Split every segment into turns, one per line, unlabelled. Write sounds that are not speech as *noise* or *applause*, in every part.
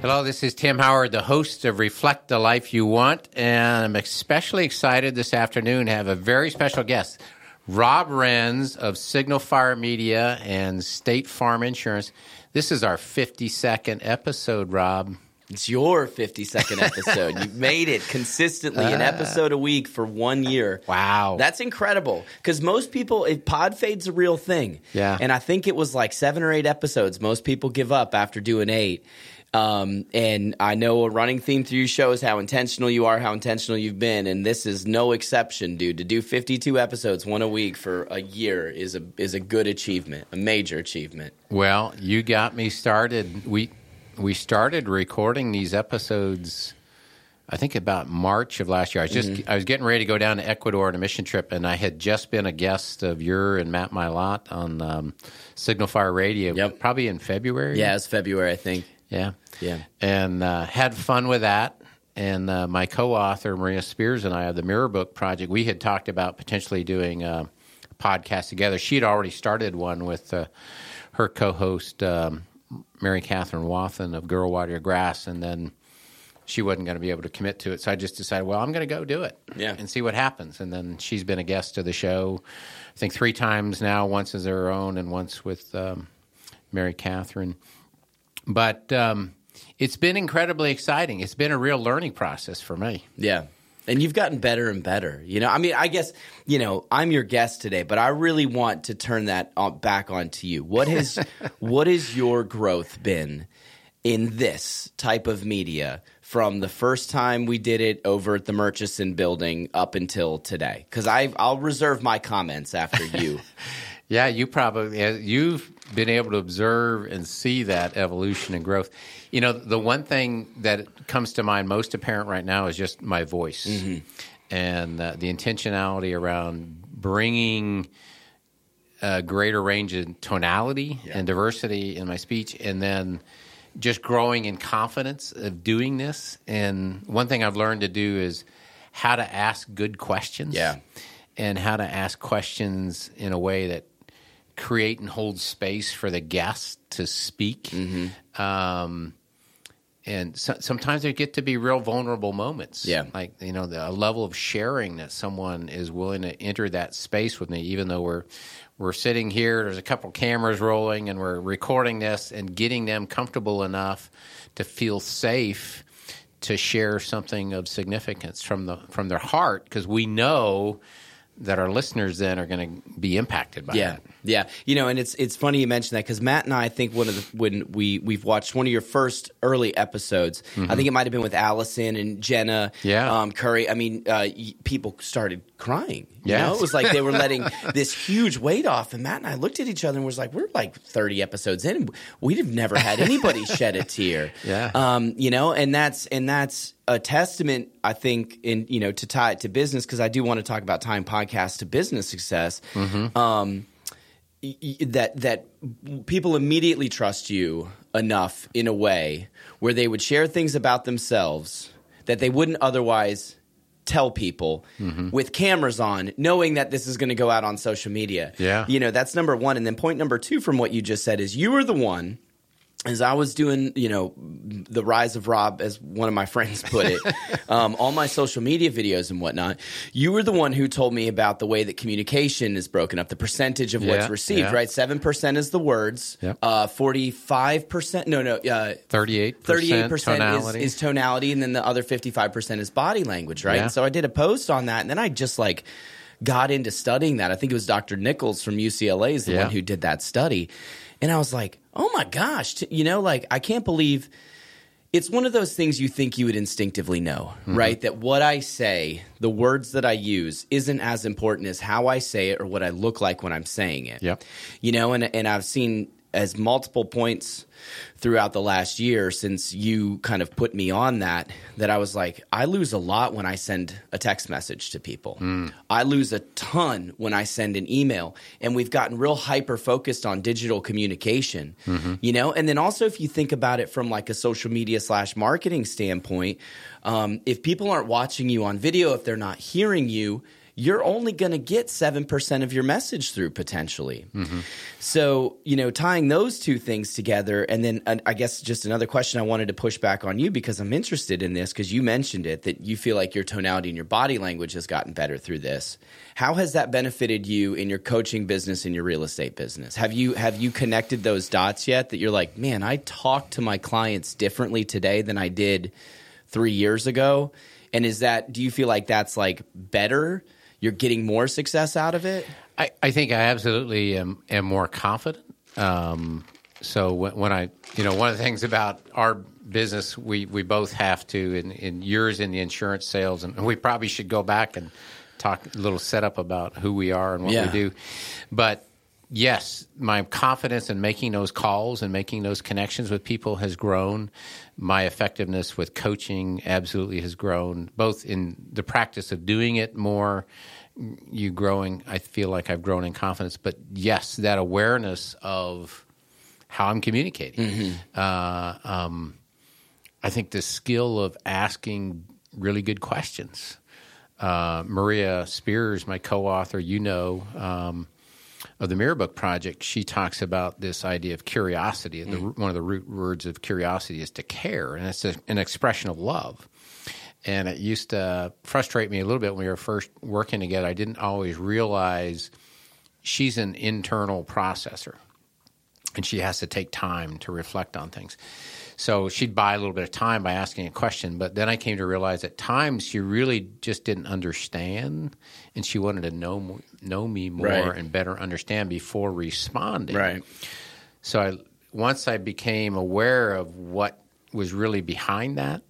Hello, this is Tim Howard, the host of Reflect the Life You Want, and I'm especially excited this afternoon to have a very special guest, Rob Renz of Signal Fire Media and State Farm Insurance. This is our 52nd episode, Rob.
It's your 52nd *laughs* episode. You've made it consistently an ah. episode a week for one year.
Wow.
That's incredible. Because most people, if pod fade's a real thing.
Yeah.
And I think it was like seven or eight episodes. Most people give up after doing eight. Um, and I know a running theme through your show is how intentional you are, how intentional you've been, and this is no exception, dude. To do 52 episodes, one a week for a year is a is a good achievement, a major achievement.
Well, you got me started. We we started recording these episodes I think about March of last year. I was just
Mm-hmm.
I was getting ready to go down to Ecuador on a mission trip, and I had just been a guest of your and Matt Mylott on um, Signal Fire Radio.
Yep.
probably in February.
Yeah, it's February, I think.
Yeah,
Yeah.
and uh, had fun with that. And uh, my co-author Maria Spears and I of the Mirror Book Project, we had talked about potentially doing uh, a podcast together. She had already started one with uh, her co-host um, Mary Catherine Wathen of Girl Water Your Grass, and then she wasn't going to be able to commit to it. So I just decided, well, I'm going to go do it
Yeah.
and see what happens. And then she's been a guest to the show, I think three times now, once as her own and once with um, Mary Catherine. But um, it's been incredibly exciting. It's been a real learning process for me.
Yeah. And you've gotten better and better. You know, I mean, I guess, you know, I'm your guest today, but I really want to turn that on, back onto you. What has *laughs* what has your growth been in this type of media from the first time we did it over at the Murchison building up until today? Cuz I I'll reserve my comments after you. *laughs*
Yeah, you probably you've been able to observe and see that evolution and growth. You know, the one thing that comes to mind most apparent right now is just my voice and uh, the intentionality around bringing a greater range of tonality and diversity in my speech, and then just growing in confidence of doing this. And one thing I've learned to do is how to ask good questions
Yeah.
and how to ask questions in a way that create and hold space for the guest to speak. Um, and so, sometimes there get to be real vulnerable moments.
Yeah.
like you know, the a level of sharing that someone is willing to enter that space with me, even though we're we're sitting here. There's a couple cameras rolling, and we're recording this and getting them comfortable enough to feel safe to share something of significance from the from their heart because we know that our listeners then are going to be impacted by
Yeah,
that.
yeah. You know, and it's it's funny you mentioned that because Matt and I, I think one of the when we we've watched one of your first early episodes. I think it might have been with Allison and Jenna,
Mm-hmm. Yeah.
um, Curry. I mean, uh, y- people started crying. You know, it was like they were letting *laughs* this huge weight off, and Matt and I looked at each other and was like, "We're like thirty episodes in, we'd have never had anybody shed a tear." *laughs*
Yeah.
um, you know, and that's and that's a testament, I think, in you know to tie it to business because I do want to talk about tying podcast to business success. Um, y- y- that that people immediately trust you enough in a way where they would share things about themselves that they wouldn't otherwise tell people with cameras on knowing that this is going to go out on social media
Yeah.
you know that's number one and then point number two from what you just said is you are the one as I was doing, you know, the rise of Rob, as one of my friends put it, *laughs* um, all my social media videos and whatnot, you were the one who told me about the way that communication is broken up, the percentage of
Yeah,
what's received,
yeah.
right? Seven percent is the words,
Yep.
uh, forty-five percent, no, no, uh,
Thirty-eight,
Thirty-eight percent is,
tonality.
is tonality, and then the other fifty-five percent is body language, right?
Yeah.
And so I did a post on that, and then I just like got into studying that. I think it was Dr. Nichols from UCLA is the
Yeah.
one who did that study, and I was like, oh my gosh, t- you know, like I can't believe it's one of those things you think you would instinctively know,
Mm-hmm.
right? That what I say, the words that I use, isn't as important as how I say it or what I look like when I'm saying it.
Yep.
You know, and and I've seen as multiple points throughout the last year since you kind of put me on that that I was like I lose a lot when I send a text message to people. Mm. I lose a ton when I send an email and we've gotten real hyper focused on digital communication. Mm-hmm. You know, and then also if you think about it from like a social media slash marketing standpoint, um, if people aren't watching you on video, if they're not hearing you, you're only going to get 7% of your message through potentially. Mm-hmm. So, you know, tying those two things together, and then uh, I guess just another question I wanted to push back on you because I'm interested in this because you mentioned it that you feel like your tonality and your body language has gotten better through this. How has that benefited you in your coaching business and your real estate business? Have you have you connected those dots yet that you're like, man, I talk to my clients differently today than I did three years ago? And is that do you feel like that's like better? You're getting more success out of it?
I, I think I absolutely am, am more confident. Um, so when, when, I, you know, one of the things about our business, we, we both have to, in, in yours in the insurance sales, and we probably should go back and talk a little setup about who we are and what yeah. we do. But yes, my confidence in making those calls and making those connections with people has grown. My effectiveness with coaching absolutely has grown, both in the practice of doing it more. You growing, I feel like I've grown in confidence, but yes, that awareness of how I'm communicating. Mm-hmm. Uh, um, I think the skill of asking really good questions. Uh, Maria Spears, my co-author, you know, um, of the Mirror Book Project, she talks about this idea of curiosity. Mm. one of the root words of curiosity is to care, and it's a, an expression of love. And it used to frustrate me a little bit when we were first working together. I didn't always realize she's an internal processor, and she has to take time to reflect on things. So she'd buy a little bit of time by asking a question. But then I came to realize at times she really just didn't understand, and she wanted to know know me more right. and better understand before responding.
Right.
So I once I became aware of what was really behind that,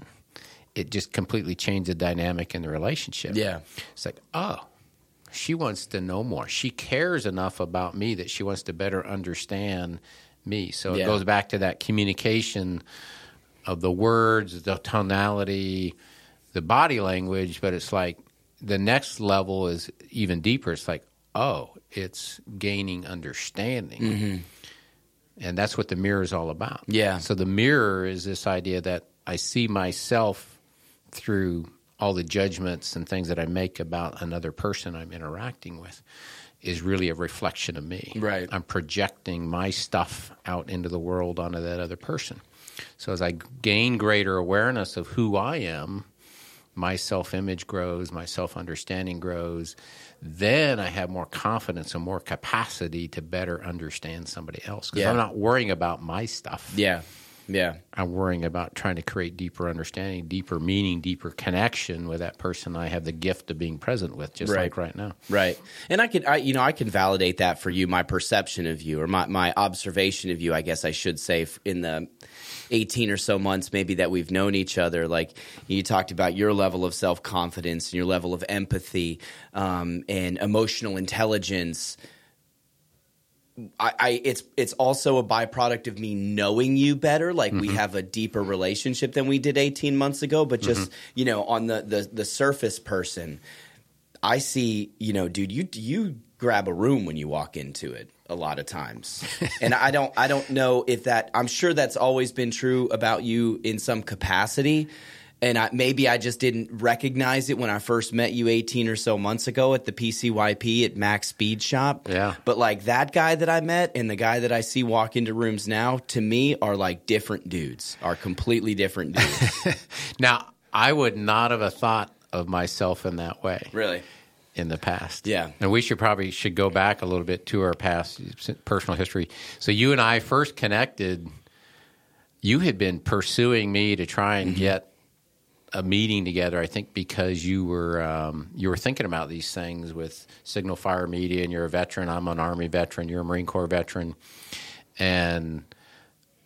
it just completely changed the dynamic in the relationship.
Yeah.
It's like, oh, she wants to know more. She cares enough about me that she wants to better understand me. So yeah. it goes back to that communication of the words, the tonality, the body language, but it's like the next level is even deeper. It's like, oh, it's gaining understanding. Mm-hmm. And that's what the mirror is all about.
Yeah.
So the mirror is this idea that I see myself through all the judgments and things that I make about another person I'm interacting with is really a reflection of me.
Right.
I'm projecting my stuff out into the world onto that other person. So as I gain greater awareness of who I am, my self image grows, my self understanding grows. Then I have more confidence and more capacity to better understand somebody else because yeah. I'm not worrying about my stuff.
Yeah. Yeah.
I'm worrying about trying to create deeper understanding, deeper meaning, deeper connection with that person I have the gift of being present with, just right. like right now.
Right. And I can, I, you know, I can validate that for you, my perception of you or my, my observation of you, I guess I should say, in the 18 or so months maybe that we've known each other. Like you talked about your level of self confidence and your level of empathy um, and emotional intelligence I, I, it's it's also a byproduct of me knowing you better. Like mm-hmm. we have a deeper relationship than we did eighteen months ago. But just mm-hmm. you know, on the, the the surface person, I see you know, dude, you you grab a room when you walk into it a lot of times, *laughs* and I don't I don't know if that I'm sure that's always been true about you in some capacity and I, maybe I just didn't recognize it when I first met you 18 or so months ago at the PCYP at Max Speed Shop.
Yeah.
But like that guy that I met and the guy that I see walk into rooms now, to me, are like different dudes, are completely different dudes. *laughs*
now, I would not have a thought of myself in that way.
Really?
In the past,
yeah,
and we should probably should go back a little bit to our past personal history. So you and I first connected. You had been pursuing me to try and mm-hmm. get a meeting together. I think because you were um, you were thinking about these things with Signal Fire Media, and you're a veteran. I'm an Army veteran. You're a Marine Corps veteran, and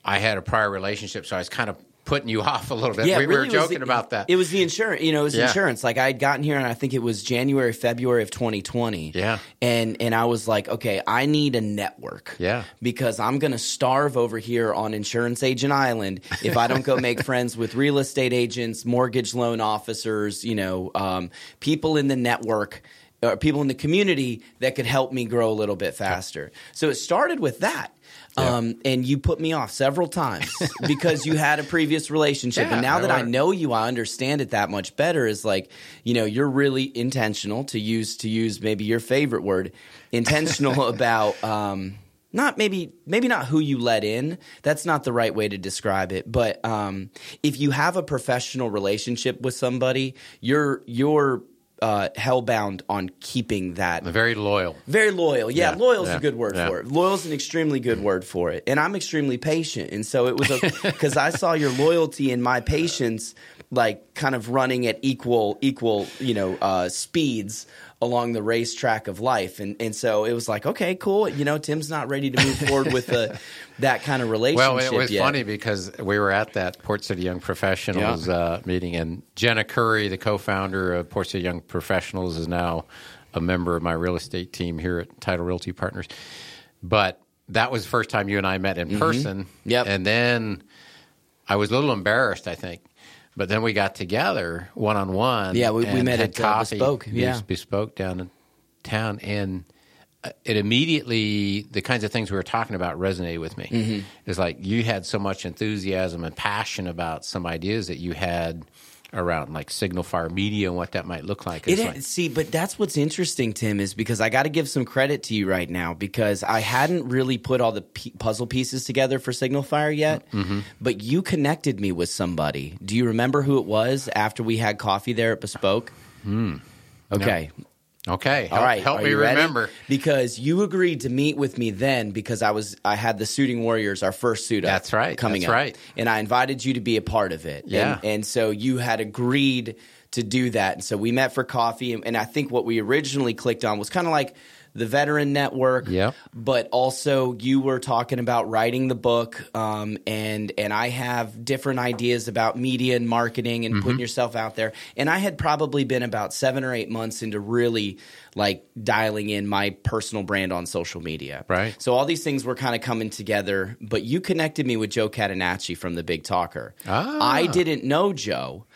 I had a prior relationship, so I was kind of putting you *laughs* off a little bit.
Yeah,
we,
really
were joking
the-
about that.
It was the insurance. You know, it was
Yeah.
insurance. Like I had gotten here, and I think it was January, February of 2020.
Yeah.
and and I was like, okay, I need a network.
Yeah.
because I'm gonna starve over here on Insurance Agent Island if I don't go make *laughs* friends with real estate agents, mortgage loan officers, you know, um, people in the network. Or people in the community that could help me grow a little bit faster. So it started with that.
Yeah.
Um, and you put me off several times *laughs* because you had a previous relationship.
Yeah,
and now that I know you, I understand it that much better. Is like, you know, you're really intentional to use to use maybe your favorite word, intentional *laughs* about um, not maybe maybe not who you let in. That's not the right way to describe it. But um, if you have a professional relationship with somebody, you're you're uh, hellbound on keeping that
Very loyal.
very loyal. Yeah,
Yeah,
is
yeah,
a good word
yeah.
for it. Loyal is an extremely good word for it. And I'm extremely patient. And so it was because *laughs* I saw your loyalty and my patience like kind of running at equal equal, you know, uh, speeds along the racetrack of life. And and so it was like, okay, cool. You know, Tim's not ready to move forward with the, *laughs* that kind of relationship
Well, it was
yet.
funny because we were at that Port City Young Professionals
Yeah.
uh, meeting, and Jenna Curry, the co-founder of Port City Young Professionals, is now a member of my real estate team here at Title Realty Partners. But that was the first time you and I met in person.
Mm-hmm. Yep.
And then I was a little embarrassed, I think. But then we got together one on one.
Yeah, we- we met at, uh, Bespoke, yeah.
Bespoke down in town, and uh, it immediately the kinds of things we were talking about resonated with me.
Mm-hmm.
It's like you had so much enthusiasm and passion about some ideas that you had around like signal fire media and what that might look like.
It
like-
see, but that's what's interesting, Tim, is because I got to give some credit to you right now because I hadn't really put all the p- puzzle pieces together for Signal Fire yet.
Mm-hmm.
But you connected me with somebody. Do you remember who it was after we had coffee there at Bespoke? Okay.
Okay,
All
help,
right.
help
Are
me
you ready?
remember.
Because you agreed to meet with me then because I was I had the Suiting Warriors, our first suit up.
That's right.
Coming
That's
up.
right.
And I invited you to be a part of it.
Yeah.
And, and so you had agreed to do that. And so we met for coffee. And, and I think what we originally clicked on was kind of like the veteran network.
Yep.
But also you were talking about writing the book. Um, and, and I have different ideas about media and marketing and
Mm-hmm.
putting yourself out there. And I had probably been about seven or eight months into really like dialing in my personal brand on social media.
Right.
So all these things were kind of coming together, but you connected me with Joe Catanacci from the Big Talker.
Ah.
I didn't know Joe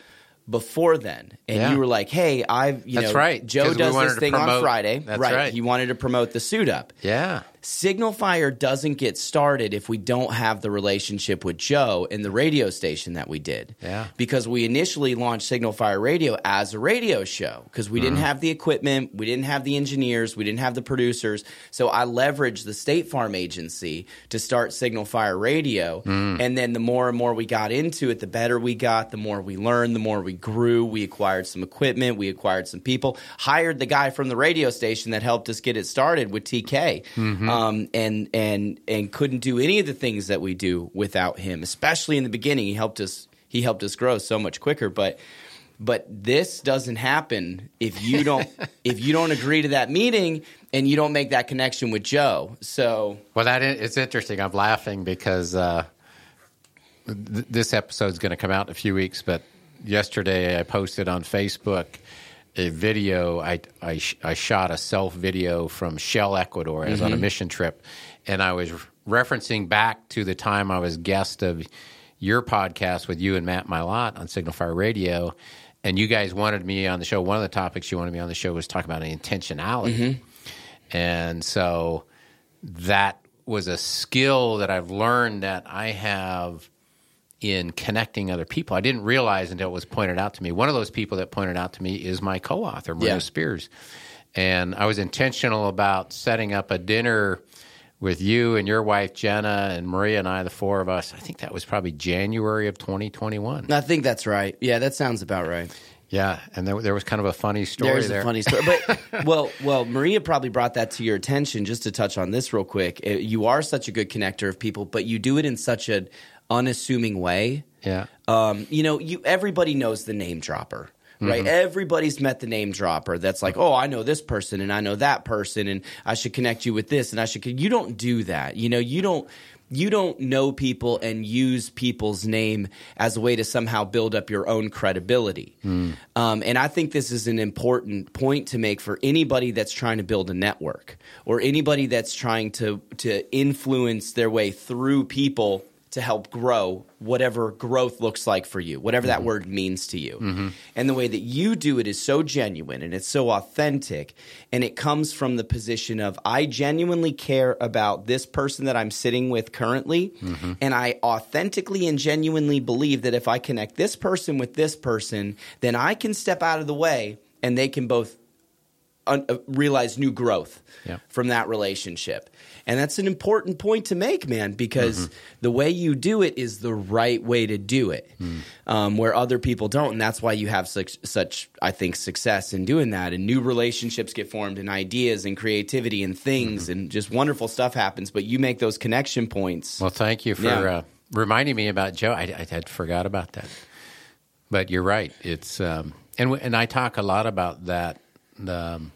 before then. And
Yeah.
you were like, "Hey, I've, you
That's
know,
right,
Joe does this thing on Friday."
That's right.
He wanted to promote the suit up.
Yeah.
Signal Fire doesn't get started if we don't have the relationship with Joe and the radio station that we did.
Yeah.
Because we initially launched Signal Fire Radio as a radio show because we
Mm-hmm.
didn't have the equipment, we didn't have the engineers, we didn't have the producers. So I leveraged the State Farm agency to start Signal Fire Radio.
Mm.
And then the more and more we got into it, the better we got, the more we learned, the more we grew. We acquired some equipment, we acquired some people, hired the guy from the radio station that helped us get it started with TK.
Mm-hmm.
Um, and and and couldn't do any of the things that we do without him, especially in the beginning. He helped us he helped us grow so much quicker, but but this doesn't happen if you *laughs* don't if you don't agree to that meeting and you don't make that connection with Joe. So
Well, that is, it's interesting. I'm laughing because uh, th- this episode is going to come out in a few weeks. But yesterday, I posted on Facebook a video. I I, I shot a self video from Shell, Ecuador. I was on a mm-hmm. mission trip, and I was referencing back to the time I was guest of your podcast with you and Matt Mylott on Signal Fire Radio. And you guys wanted me on the show. One of the topics you wanted me on the show was talking about intentionality. Mm-hmm. And so that was a skill that I've learned that I have in connecting other people. I didn't realize until it was pointed out to me. One of those people that pointed out to me is my co-author, Maria
Yeah.
Spears. And I was intentional about setting up a dinner with you and your wife Jenna and Maria and I, the four of us. I think that was probably January of 2021.
I think that's right. Yeah, that sounds about right.
Yeah, and there, there was kind of a funny story
There's
there.
a funny story, but *laughs* well, well, Maria probably brought that to your attention. Just to touch on this real quick, Uh, you are such a good connector of people, but you do it in such an unassuming way.
yeah.
Um, you know, you everybody knows the name dropper. Right, everybody's met the name dropper. That's like, oh, I know this person and I know that person, and I should connect you with this, and I should. You don't do that. You know, you don't. you don't know people and use people's name as a way to somehow build up your own credibility. Um, and I think this is an important point to make for anybody that's trying to build a network or anybody that's trying to to influence their way through people to help grow whatever growth looks like for you, whatever that mm-hmm. word means to you. Mm-hmm. And the way that you do it is so genuine and it's so authentic. And it comes from the position of I genuinely care about this person that I'm sitting with currently. Mm-hmm. And I authentically and genuinely believe that if I connect this person with this person, then I can step out of the way and they can both un- uh, realize new growth
Yeah.
from that relationship. And that's an important point to make, man, because the way you do it is the right way to do it, um, where other people don't. And that's why you have such, such, I think, success in doing that. And new relationships get formed, and ideas, and creativity, and things, and just wonderful stuff happens. But you make those connection points.
Well, thank you for
Yeah.
uh, reminding me about Joe. I, I had forgot about that. But you're right. It's um, and and I talk a lot about that the um,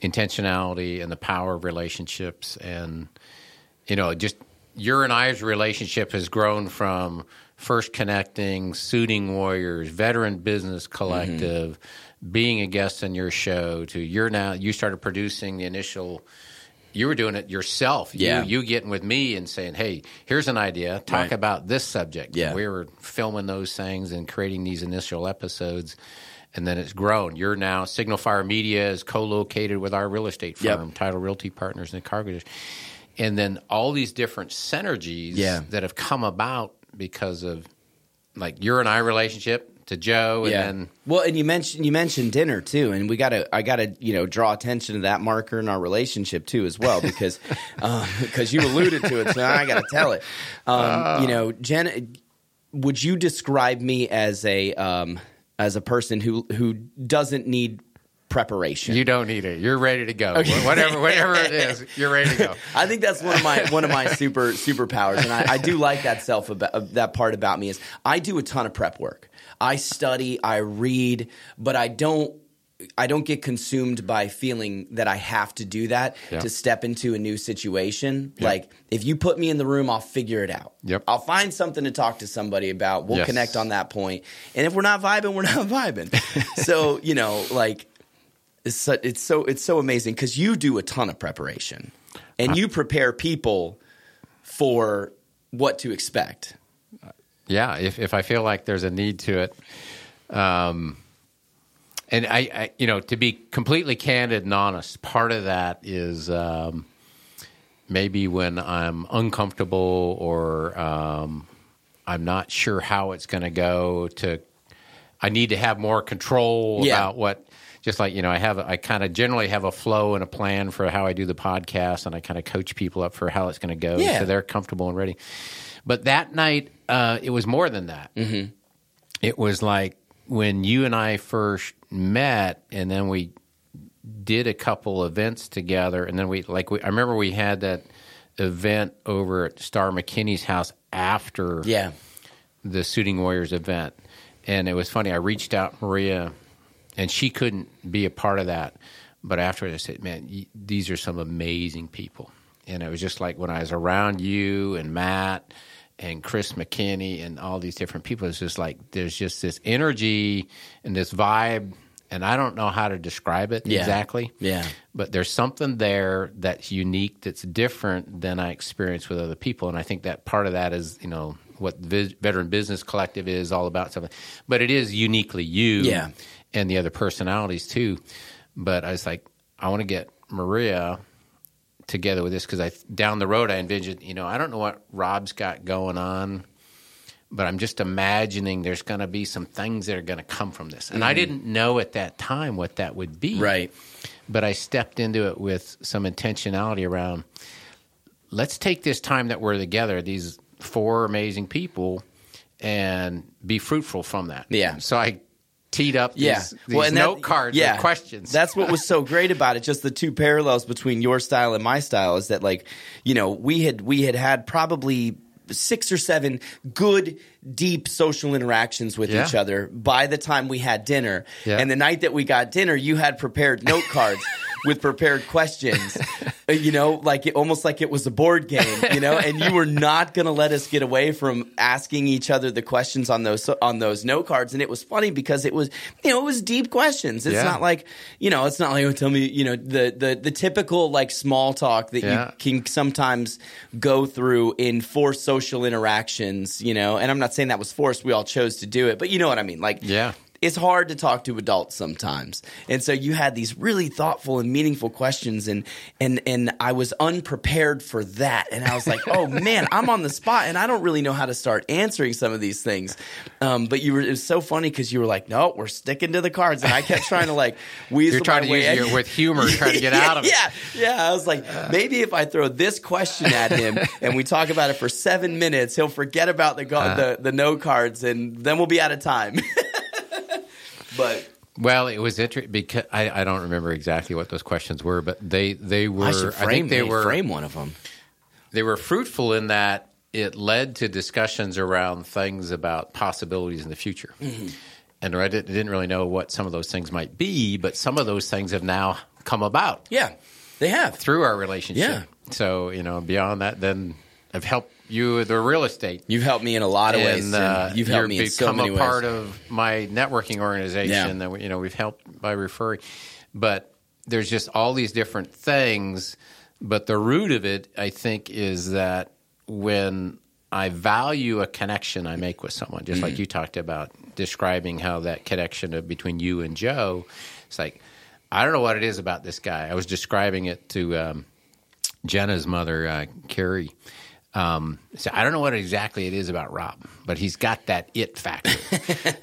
intentionality and the power of relationships, and you know, just your and I's relationship has grown from first connecting, suiting warriors, veteran business collective, mm-hmm. being a guest on your show to you're now you started producing the initial you were doing it yourself.
Yeah.
You, you getting with me and saying, hey, here's an idea. Talk
Right.
about this subject.
Yeah.
We were filming those things and creating these initial episodes. And then it's grown. You're now Signal Fire Media is co-located with our real estate
Yep.
firm, Title Realty Partners, and Cargo. And then all these different synergies
Yeah.
that have come about because of like your and I relationship to Joe, and then
well, and you mentioned you mentioned dinner too, and we gotta I gotta you know draw attention to that marker in our relationship too as well because *laughs* because you alluded to it, so now I gotta tell it. Um, you know, Jen, would you describe me as a um, as a person who who doesn't need preparation?
you don't need it. You're ready to go. Whatever, whatever it is, *laughs* you're ready to go.
I think that's one of my one of my super superpowers, and I, I do like that self about, uh, that part about me is I do a ton of prep work. I study, I read, but I don't. I don't get consumed by feeling that I have to do that
Yeah.
to step into a new situation. Like if you put me in the room, I'll figure it out.
Yep.
I'll find something to talk to somebody about. We'll
Yes.
connect on that point. And if we're not vibing, we're not *laughs* vibing. so, you know, like it's so, it's so it's so amazing because you do a ton of preparation and you prepare people for what to expect.
Yeah, if if I feel like there's a need to it, um, and I, I, you know, to be completely candid and honest, part of that is um, maybe when I'm uncomfortable or um, I'm not sure how it's going to go. To I need to have more control
Yeah.
about what. Just like you know, I have I kind of generally have a flow and a plan for how I do the podcast, and I kind of coach people up for how it's going to go,
Yeah.
so they're comfortable and ready. But that night, uh, it was more than that. Mm-hmm. It was like when you and I first met, and then we did a couple events together, and then we like we, I remember we had that event over at Star McKinney's house after
Yeah.
the Suiting Warriors event. And it was funny. I reached out Maria, and she couldn't be a part of that. But after I said, "Man, y- these are some amazing people." And it was just like when I was around you and Matt and Chris McKinney and all these different people. It's just like there's just this energy and this vibe, and I don't know how to describe it
Yeah.
exactly.
Yeah.
But there's something there that's unique, that's different than I experience with other people, and I think that part of that is, you know, what Vis- Veteran Business Collective is all about. Something, but it is uniquely you,
Yeah.
and the other personalities too. But I was like, I want to get Maria together with this because I down the road I envisioned, you know, I don't know what Rob's got going on, but I'm just imagining there's going to be some things that are going to come from this, and I mm-hmm. didn't know at that time what that would be,
Right.
but I stepped into it with some intentionality around let's take this time that we're together, these four amazing people, and be fruitful from that.
Yeah.
So I teed up these,
Yeah.
these
and
note
that-
cards
yeah.
with questions.
That's what was so great about it. Just the two parallels between your style and my style is that like, you know, we had we had had probably six or seven good deep social interactions with
Yeah.
each other by the time we had dinner.
Yeah.
And the night that we got dinner, you had prepared note cards *laughs* with prepared questions, uh, you know, like it, almost like it was a board game, you know, and you were not going to let us get away from asking each other the questions on those on those note cards. And it was funny because it was, you know, it was deep questions. It's
Yeah.
not like, you know, it's not like, oh, tell me, you know, the the the typical like small talk that you can sometimes go through in forced social interactions, you know. And I'm not saying that was forced; we all chose to do it, but you know what I mean. Like,
Yeah.
It's hard to talk to adults sometimes, and so you had these really thoughtful and meaningful questions, and and and I was unprepared for that, and I was like, oh *laughs* man, I'm on the spot, and I don't really know how to start answering some of these things. Um, but you were it was so funny because you were like, no, we're sticking to the cards, and I kept trying to like *laughs* weasel
You're trying to use it with humor, trying to get *laughs* out of it.
Yeah, yeah. I was like, maybe if I throw this question at him and we talk about it for seven minutes, he'll forget about the go-
Uh.
the, the no cards, and then we'll be out of time. But
Well, it was interesting because I, I don't remember exactly what those questions were, but they they were.
I should frame,
think they
hey,
were
frame one of them.
they were fruitful in that it led to discussions around things about possibilities in the future.
Mm-hmm.
And I didn't, didn't really know what some of those things might be, but some of those things have now come about
Yeah, they have.
through our relationship.
Yeah.
So you know, beyond that, then I've helped you the real estate.
You've helped me in a lot of ways.
and
Tim.
uh,
You've helped me in so
become
many
a
ways.
part of my networking organization
Yeah.
that you know we've helped by referring but there's just all these different things but the root of it i think is that when i value a connection i make with someone just
Mm-hmm.
like you talked about describing how that connection of, between you and joe it's like i don't know what it is about this guy i was describing it to um, Jenna's mother, uh, Carrie, um, said, I don't know what exactly it is about Rob, but he's got that it factor.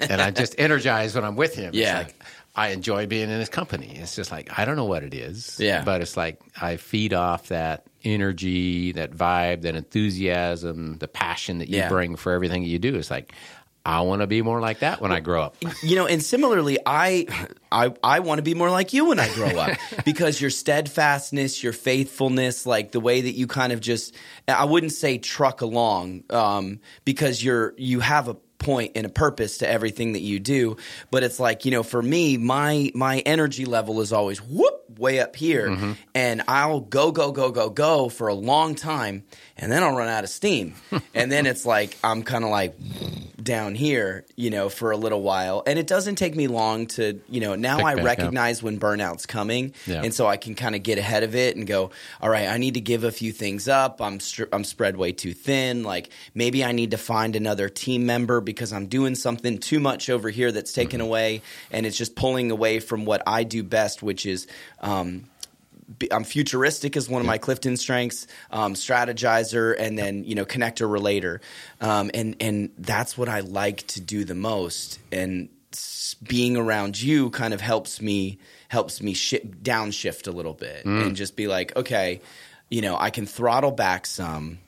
*laughs* and I just energized when I'm with him.
Yeah.
It's like, I enjoy being in his company. It's just like, I don't know what it is.
Yeah.
But it's like, I feed off that energy, that vibe, that enthusiasm, the passion that you
Yeah.
bring for everything you do. It's like, I want to be more like that when I grow up.
you know, and similarly, I I I want to be more like you when I grow up *laughs* because your steadfastness, your faithfulness, like the way that you kind of just I wouldn't say truck along um, because you're you have a point and a purpose to everything that you do. But it's like you know for me my my energy level is always whoop way up here. And I'll go go go go go for a long time and then I'll run out of steam *laughs* and then it's like I'm kind of like down here, you know, for a little while. And it doesn't take me long to, you know, now
Pick
I
back up.
recognize when burnout's coming.
Yeah.
And so I can kind of get ahead of it and go, all right, I need to give a few things up. I'm str- I'm spread way too thin. Like maybe I need to find another team member because I'm doing something too much over here that's taken
Mm-hmm.
away and it's just pulling away from what I do best, which is um I'm futuristic is one of my Clifton strengths, um, strategizer, and then you know connector relator, um, and and that's what I like to do the most. And being around you kind of helps me helps me shi downshift a little bit and just be like, okay, you know, I can throttle back some.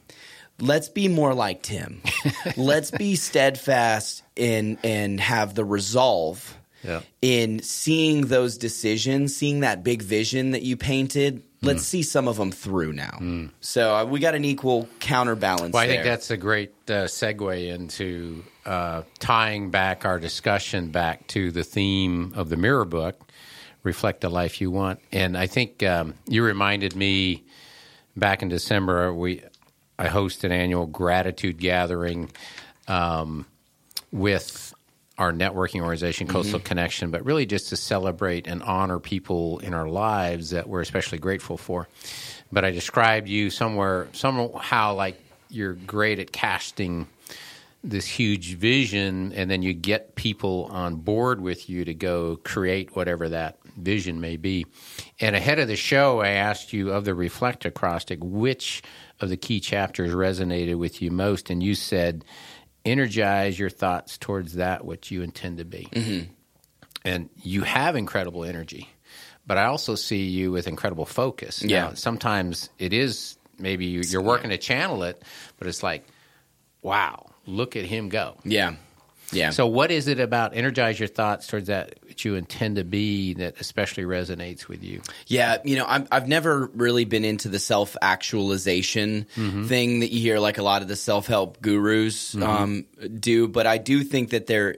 Let's be more like Tim. *laughs* Let's be steadfast and and have the resolve
Yeah.
in seeing those decisions, seeing that big vision that you painted. Let's
Mm.
see some of them through now. So uh, we got an equal counterbalance.
Well, I
there.
think that's a great uh, segue into uh, tying back our discussion back to the theme of the mirror book, Reflect the Life You Want. And I think um, you reminded me back in December, we I host an annual gratitude gathering um, with our networking organization, Coastal mm-hmm. Connection, but really just to celebrate and honor people in our lives that we're especially grateful for. But I described you somewhere, somehow like you're great at casting this huge vision, and then you get people on board with you to go create whatever that vision may be. And ahead of the show, I asked you of the Reflect acrostic, which of the key chapters resonated with you most, and you said, energize your thoughts towards that which you intend to be. Mm-hmm. And you have incredible energy, but I also see you with incredible focus.
Yeah.
Now, sometimes it is maybe you're working to channel it, but it's like, wow, look at him go.
yeah, yeah.
So, what is it about energize your thoughts towards that which you intend to be that especially resonates with you?
Yeah, you know, I'm, I've never really been into the self actualization
Mm-hmm.
thing that you hear like a lot of the self help gurus um, do, but I do think that there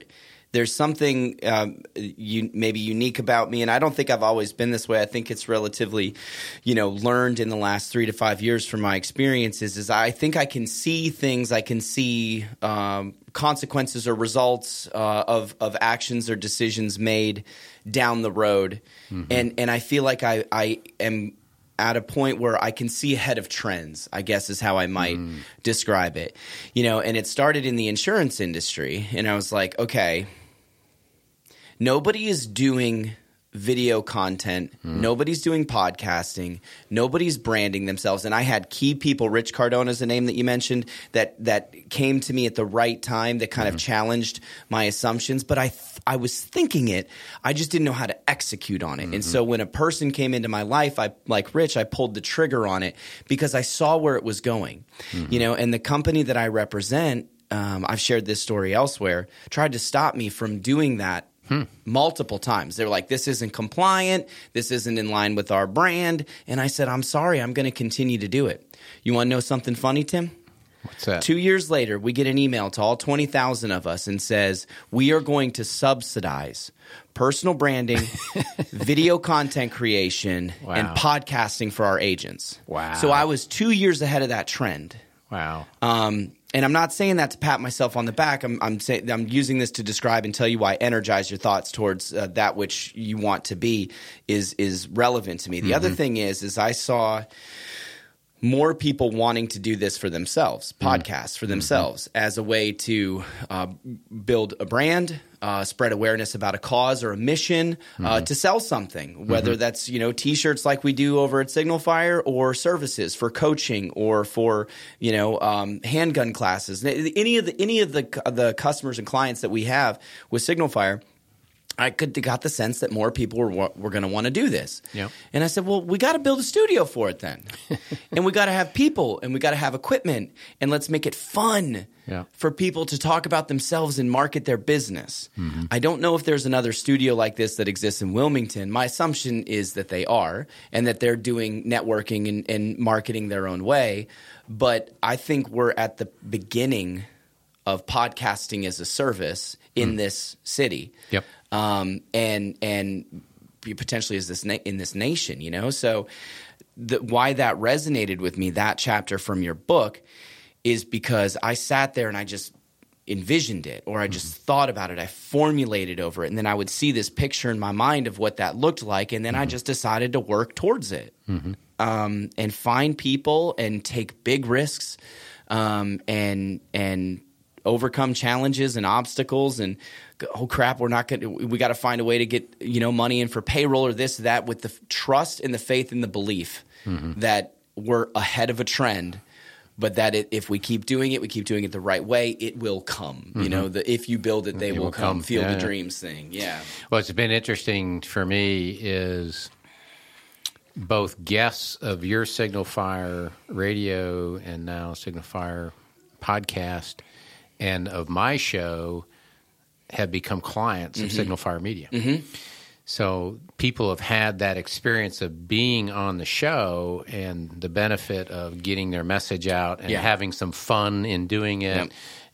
there's something um, you, maybe unique about me, and I don't think I've always been this way. I think it's relatively, you know, learned in the last three to five years from my experiences. Is I think I can see things, I can see um, consequences or results uh, of of actions or decisions made down the road, mm-hmm. and and I feel like I I am at a point where I can see ahead of trends, I guess is how I might mm. describe it. You know, and it started in the insurance industry. And I was like, okay, nobody is doing video content. Mm. Nobody's doing podcasting. Nobody's branding themselves. And I had key people, Rich Cardona is a name that you mentioned, that that came to me at the right time that kind mm. of hmm. challenged my assumptions. But I th- I was thinking it. I just didn't know how to execute on it. Mm-hmm. And so when a person came into my life, I like Rich, I pulled the trigger on it because I saw where it was going. Mm-hmm. You know, and the company that I represent um, I've shared this story elsewhere, tried to stop me from doing that Hmm. Multiple times. They were like, this isn't compliant. This isn't in line with our brand. And I said, I'm sorry. I'm going to continue to do it. You want to know something funny, Tim?
What's that?
Two years later, we get an email to all 20,000 of us and says, we are going to subsidize personal branding, *laughs* video content creation, wow. and podcasting for our agents.
Wow.
So I was two years ahead of that trend.
Wow.
Um, and I'm not saying that to pat myself on the back. I'm I'm saying I'm using this to describe and tell you why energize your thoughts towards uh, that which you want to be is is relevant to me. The mm-hmm. other thing is is I saw more people wanting to do this for themselves, mm. podcasts for mm-hmm. themselves, mm-hmm. as a way to uh, build a brand, uh, spread awareness about a cause or a mission, uh, mm-hmm. to sell something, whether mm-hmm. that's you know T-shirts like we do over at Signal Fire, or services for coaching, or for you know um, handgun classes. Any of the any of the the customers and clients that we have with Signal Fire I could got the sense that more people were were going to want to do this.
Yeah.
And I said, "Well, we got to build a studio for it then. *laughs* and we got to have people and we got to have equipment and let's make it fun
yeah.
for people to talk about themselves and market their business." Mm-hmm. I don't know if there's another studio like this that exists in Wilmington. My assumption is that they are and that they're doing networking and, and marketing their own way, but I think we're at the beginning of podcasting as a service in mm. this city.
Yep
um, and and potentially is this na- in this nation, you know. So the, why that resonated with me that chapter from your book is because I sat there and I just envisioned it or I just mm-hmm. thought about it. I formulated over it. And then I would see this picture in my mind of what that looked like. And then mm-hmm. I just decided to work towards it mm-hmm. um, and find people and take big risks um, and, and overcome challenges and obstacles and oh crap, we're not going to, we got to find a way to get, you know, money in for payroll or this, that with the trust and the faith and the belief mm-hmm. that we're ahead of a trend. But that it, if we keep doing it, we keep doing it the right way, it will come. Mm-hmm. You know, the if you build it, they it will, come. come. Feel yeah, the dreams thing. Yeah.
What's been interesting for me is both guests of your Signal Fire radio and now Signal Fire podcast and of my show have become clients mm-hmm. of Signal Fire Media. Mm-hmm. So people have had that experience of being on the show and the benefit of getting their message out and yeah. having some fun in doing it yep.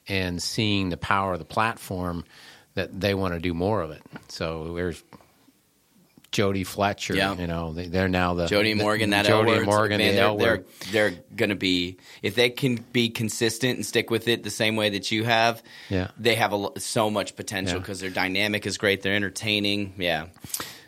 and seeing the power of the platform that they want to do more of it. So there's Jody Fletcher. Yeah. You know, they, are now the
Jody Morgan. That
Jody Morgan.
Man, the they're, they're, they're going to be if they can be consistent and stick with it the same way that you have.
Yeah,
they have a, so much potential because yeah. their dynamic is great. They're entertaining. Yeah.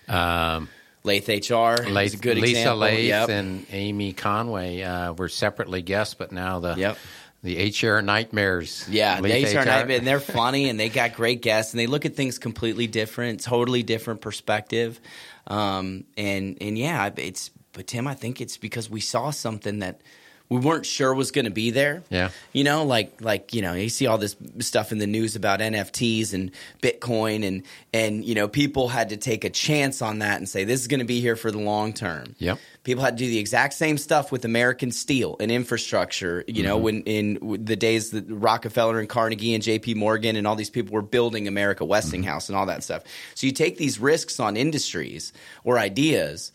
Um, Lath HR Lath, good
Lisa
example.
Lath yep. and Amy Conway uh, were separately guests, but now the yep the HR nightmares.
Yeah, the HR, HR nightmares. And they're *laughs* funny and they got great guests and they look at things completely different, totally different perspective. Um, and and yeah, it's but Tim, I think it's because we saw something that we weren't sure was going to be there.
Yeah.
You know, like like you know, you see all this stuff in the news about NFTs and Bitcoin and and you know, people had to take a chance on that and say this is going to be here for the long term.
Yep.
People had to do the exact same stuff with American steel and infrastructure, you mm-hmm. know, when in the days that Rockefeller and Carnegie and JP Morgan and all these people were building America Westinghouse mm-hmm. and all that stuff. So you take these risks on industries or ideas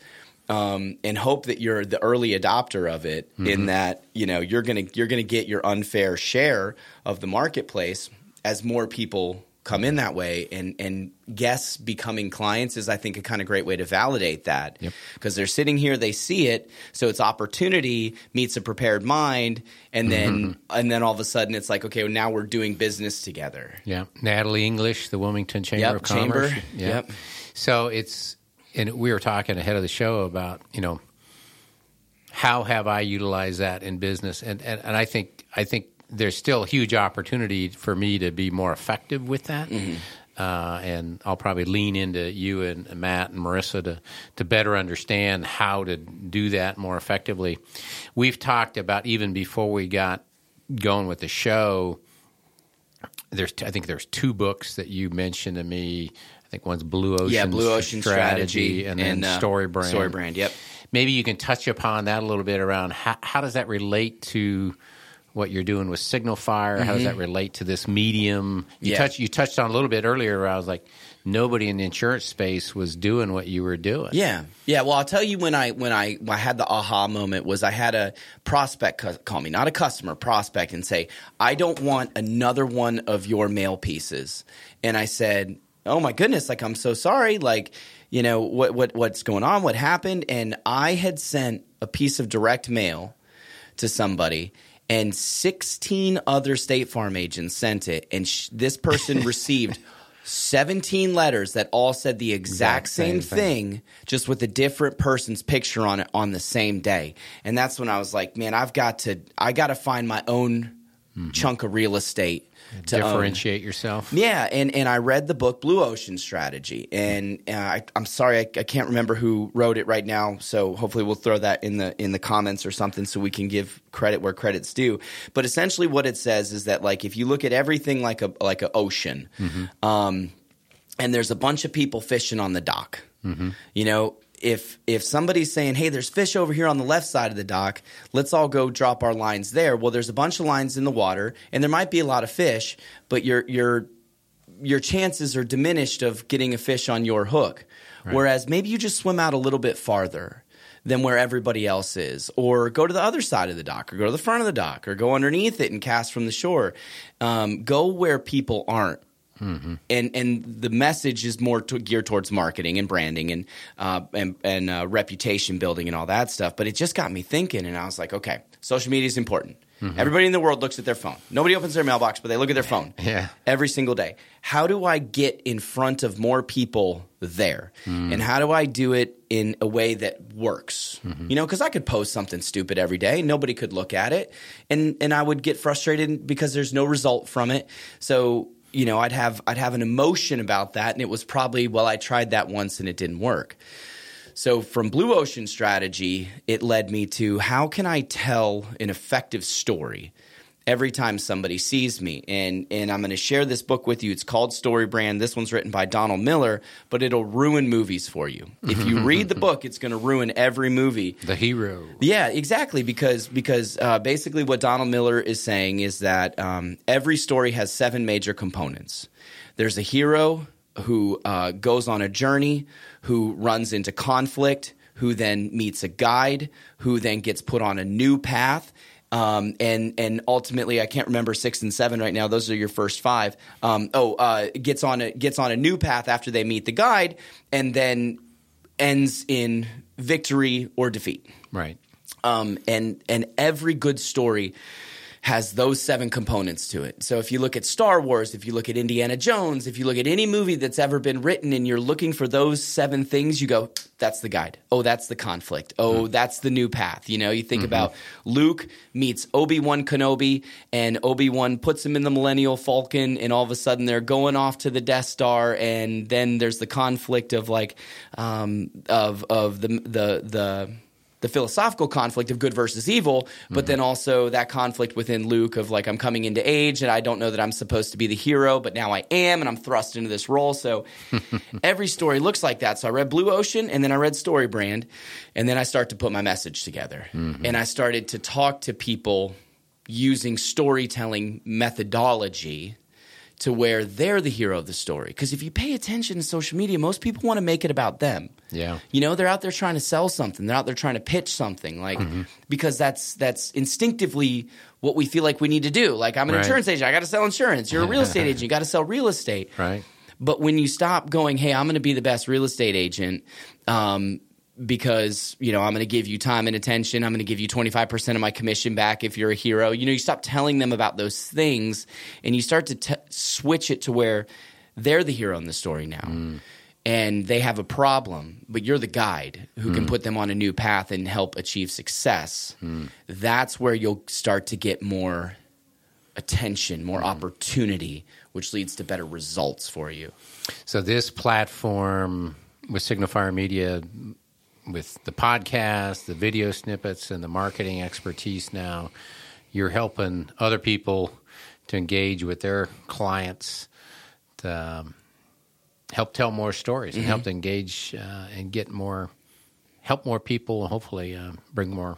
um, and hope that you're the early adopter of it. Mm-hmm. In that you know you're gonna you're gonna get your unfair share of the marketplace as more people come in that way and and guests becoming clients is i think a kind of great way to validate that because they're sitting here they see it so it's opportunity meets a prepared mind and then
Mm-hmm.
and then all of a sudden it's like okay well, now we're doing business together
Yeah, Natalie English, the Wilmington Chamber
Yep,
of Commerce.
chamber.
Yeah.
Yep.
So it's and we were talking ahead of the show about you know how have I utilized that in business, and and, and I think I think there's still huge opportunity for me to be more effective with that.
Mm-hmm.
Uh, and I'll probably lean into you and Matt and Marissa to to better understand how to do that more effectively. We've talked about even before we got going with the show there's I think there's two books that you mentioned to me. I think one's Blue Ocean,
yeah blue ocean strategy,
and then
uh,
Story Brand.
story brand yep
Maybe you can touch upon that a little bit around how, how does that relate to what you're doing with Signal Fire? How does that relate to this medium? You
Mm-hmm. Yeah.
touched you touched on a little bit earlier. Where I was like, nobody in the insurance space was doing what you were doing.
Yeah, yeah. Well, I'll tell you when I when I when I had the aha moment was I had a prospect call me, not a customer, prospect, and say, "I don't want another one of your mail pieces." And I said, "Oh my goodness! Like I'm so sorry. Like, you know what what what's going on? What happened?" And I had sent a piece of direct mail to somebody. And 16 other State Farm agents sent it, and sh- this person *laughs* received 17 letters that all said the exact,
Exact
same,
same
thing,
thing.
just with a different person's picture on it on the same day. And that's when I was like, man, I've got to I got to find my own mm-hmm. chunk of real estate to own.
Differentiate yourself.
Yeah, and, and I read the book Blue Ocean Strategy, and uh, I, I'm sorry I, I can't remember who wrote it right now. So hopefully we'll throw that in the in the comments or something, so we can give credit where credit's due. But essentially, what it says is that like if you look at everything like a like an ocean, um, and there's a bunch of people fishing on the dock, you know. If if somebody's saying, "Hey, there's fish over here on the left side of the dock. Let's all go drop our lines there." Well, there's a bunch of lines in the water, and there might be a lot of fish, but you're you're your chances are diminished of getting a fish on your hook. Whereas maybe you just swim out a little bit farther than where everybody else is, or go to the other side of the dock, or go to the front of the dock, or go underneath it and cast from the shore. Um, go where people aren't. And and the message is more to, geared towards marketing and branding and uh, and and uh, reputation building and all that stuff. But it just got me thinking, and I was like, okay, social media is important. Everybody in the world looks at their phone. Nobody opens their mailbox, but they look at their phone *laughs*
Yeah.
every single day. How do I get in front of more people there? And how do I do it in a way that works? You know, because I could post something stupid every day, nobody could look at it, and and I would get frustrated because there's no result from it. So you know, I'd have I'd have an emotion about that, and it was probably well, I tried that once and it didn't work. So from Blue Ocean Strategy, it led me to how can I tell an effective story every time somebody sees me? And and I'm going to share this book with you. It's called Story Brand. This one's written by Donald Miller, but it'll ruin movies for you. If you *laughs* read the book, it's going to ruin every movie.
The hero.
Yeah, exactly. Because because uh, basically what Donald Miller is saying is that um, every story has seven major components. There's a hero who uh, goes on a journey, who runs into conflict, who then meets a guide, who then gets put on a new path. Um, and and ultimately, I can't remember six and seven right now. Those are your first five. Um, oh, uh, gets on a gets on a new path after they meet the guide, and then ends in victory or defeat.
Right.
Um, and and every good story has those seven components to it. So if you look at Star Wars, if you look at Indiana Jones, if you look at any movie that's ever been written and you're looking for those seven things, you go, that's the guide. Oh, that's the conflict. Oh, that's the new path. You know, you think about Luke meets Obi-Wan Kenobi and Obi-Wan puts him in the Millennium Falcon and all of a sudden they're going off to the Death Star and then there's the conflict of like um, of of the the the the philosophical conflict of good versus evil, but then also that conflict within Luke of like I'm coming into age and I don't know that I'm supposed to be the hero, but now I am and I'm thrust into this role. So *laughs* every story looks like that. So I read Blue Ocean and then I read Story Brand and then I start to put my message together. Mm-hmm. And I started to talk to people using storytelling methodology to where they're the hero of the story. Because if you pay attention to social media, most people want to make it about them.
Yeah.
You know, they're out there trying to sell something. They're out there trying to pitch something, like
Mm-hmm.
because that's that's instinctively what we feel like we need to do. Like I'm an
Right.
insurance agent, I got to sell insurance. You're a real estate *laughs* agent, you got to sell real estate.
Right.
But when you stop going, hey, I'm going to be the best real estate agent, um, because you know I'm going to give you time and attention. I'm going to give you 25% of my commission back if you're a hero. You know, you stop telling them about those things, and you start to t- switch it to where they're the hero in the story now. Mm. And they have a problem, but you're the guide who can mm. put them on a new path and help achieve success. Mm. That's where you'll start to get more attention, more opportunity, which leads to better results for you.
So this platform with Signal Fire Media, with the podcast, the video snippets, and the marketing expertise now, you're helping other people to engage with their clients to um, help tell more stories and help to engage uh, and get more, help more people, and hopefully uh, bring more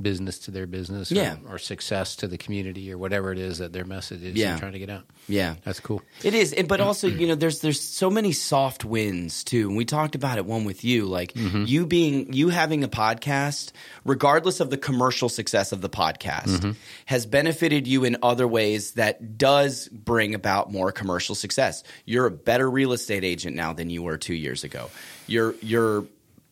business to their business or,
Yeah.
or success to the community or whatever it is that their message is
Yeah.
trying to get out.
Yeah.
That's cool.
It is, and- but also *clears throat* you know, there's there's so many soft wins too. And we talked about it one with you, like mm-hmm. you being you having a podcast, regardless of the commercial success of the podcast, mm-hmm. has benefited you in other ways that does bring about more commercial success. You're a better real estate agent now than you were two years ago. You're you're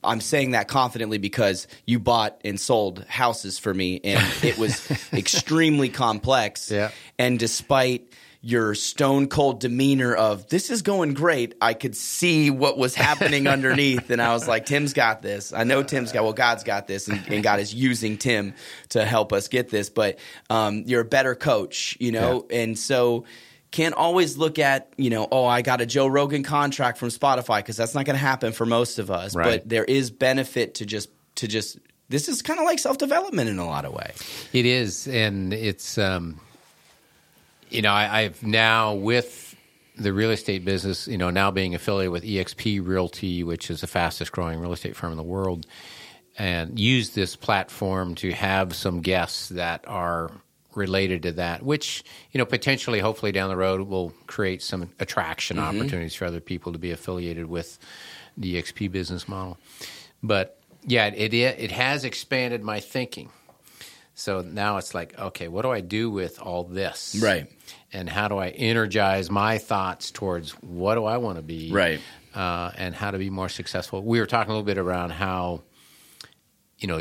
I'm saying that confidently because you bought and sold houses for me, and it was *laughs* extremely complex.
Yeah.
And despite your stone cold demeanor of this is going great, I could see what was happening *laughs* underneath, and I was like, Tim's got this. I know Tim's got. Well, God's got this, and, and God is using Tim to help us get this. But um, you're a better coach, you know, and so can't always look at you know oh i got a joe rogan contract from spotify because that's not going to happen for most of us
Right.
but there is benefit to just to just this is kind of like self-development in a lot of ways
It is, and it's um, you know I, I've now with the real estate business, you know, now being affiliated with EXP Realty, which is the fastest growing real estate firm in the world, and use this platform to have some guests that are related to that, which you know potentially, hopefully down the road, will create some attraction opportunities for other people to be affiliated with the EXP business model. But yeah, it it has expanded my thinking. So now it's like, okay, what do I do with all this?
Right.
And how do I energize my thoughts towards what do I want to be?
Right.
Uh, and how to be more successful. We were talking a little bit around how, you know,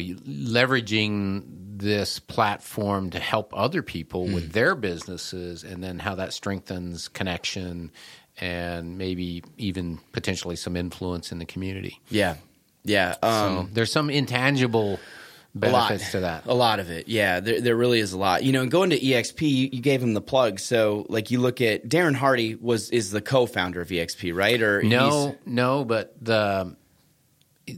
leveraging this platform to help other people
Hmm.
with their businesses and then how that strengthens connection and maybe even potentially some influence in the community.
yeah yeah um
So there's some intangible
a lot
benefits to that.
a lot of it yeah there, there really is a lot you know and going to exp you, you gave him the plug so like you look at darren hardy was is the co-founder of exp right or
No, no, but the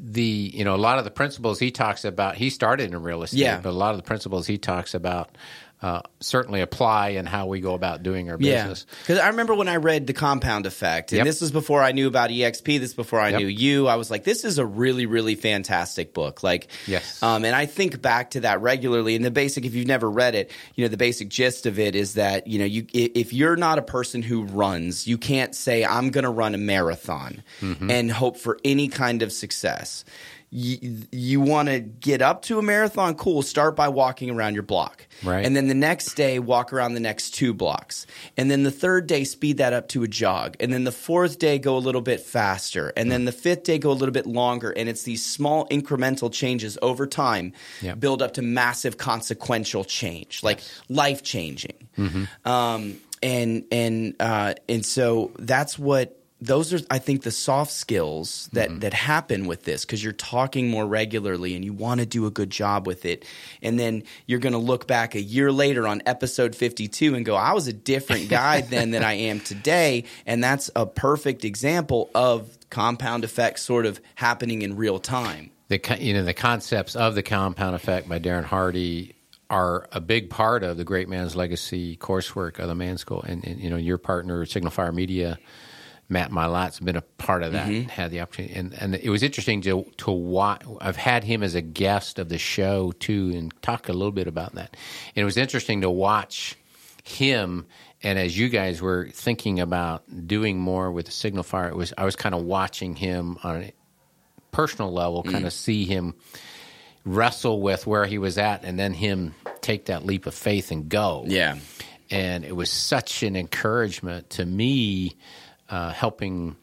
the you know a lot of the principles he talks about. He started in real estate,
Yeah.
but a lot of the principles he talks about uh, certainly apply in how we go about doing our
Yeah,
business.
because I remember when I read the Compound Effect, and
Yep.
this was before I knew about EXP. This is before I
Yep.
knew you. I was like, this is a really, really fantastic book. Like,
Yes.
um, and I think back to that regularly. And the basic, if you've never read it, you know, the basic gist of it is that you know, you if you're not a person who runs, you can't say I'm going to run a marathon
Mm-hmm.
and hope for any kind of success. You, you want to get up to a marathon, cool. Start by walking around your block,
Right.
And then the next day, walk around the next two blocks. And then the third day, speed that up to a jog. And then the fourth day, go a little bit faster. And then the fifth day, go a little bit longer. And it's these small incremental changes over time
Yep.
build up to massive consequential change, like life changing. Um, and and uh, and so that's what those are i think the soft skills that mm-hmm. that happen with this because you're talking more regularly and you want to do a good job with it. And then you're going to look back a year later on episode 52 and go i was a different guy then *laughs* than i am today. And that's a perfect example of compound effect sort of happening in real time.
The you know the concepts of the compound effect by Darren Hardy are a big part of the Great Man's Legacy coursework of the Man School, and, and you know your partner Signal Fire Media. Matt Milat's been a part of that. Mm-hmm. Had the opportunity, and and it was interesting to to watch. I've had him as a guest of the show too, and talk a little bit about that. And it was interesting to watch him and as you guys were thinking about doing more with the signal fire, it was I was kind of watching him on a personal level, mm. kind of see him wrestle with where he was at, and then him take that leap of faith and go.
Yeah.
and it was such an encouragement to me, uh, helping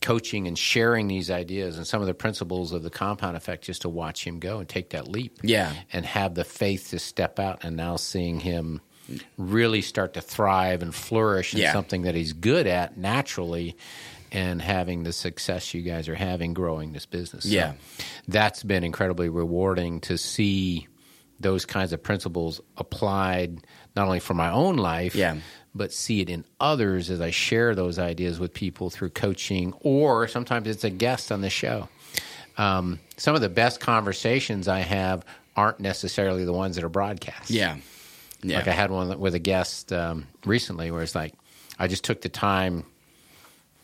coaching and sharing these ideas and some of the principles of the compound effect, just to watch him go and take that leap.
Yeah.
and have the faith to step out, and now seeing him really start to thrive and flourish in
Yeah.
something that he's good at naturally and having the success you guys are having growing this business. So
Yeah.
that's been incredibly rewarding to see those kinds of principles applied not only for my own life,
Yeah.
But see it in others as I share those ideas with people through coaching, or sometimes it's a guest on the show. Um, some of the best conversations I have aren't necessarily the ones that are broadcast.
Yeah. Yeah.
Like I had one with a guest um, recently where it's like, I just took the time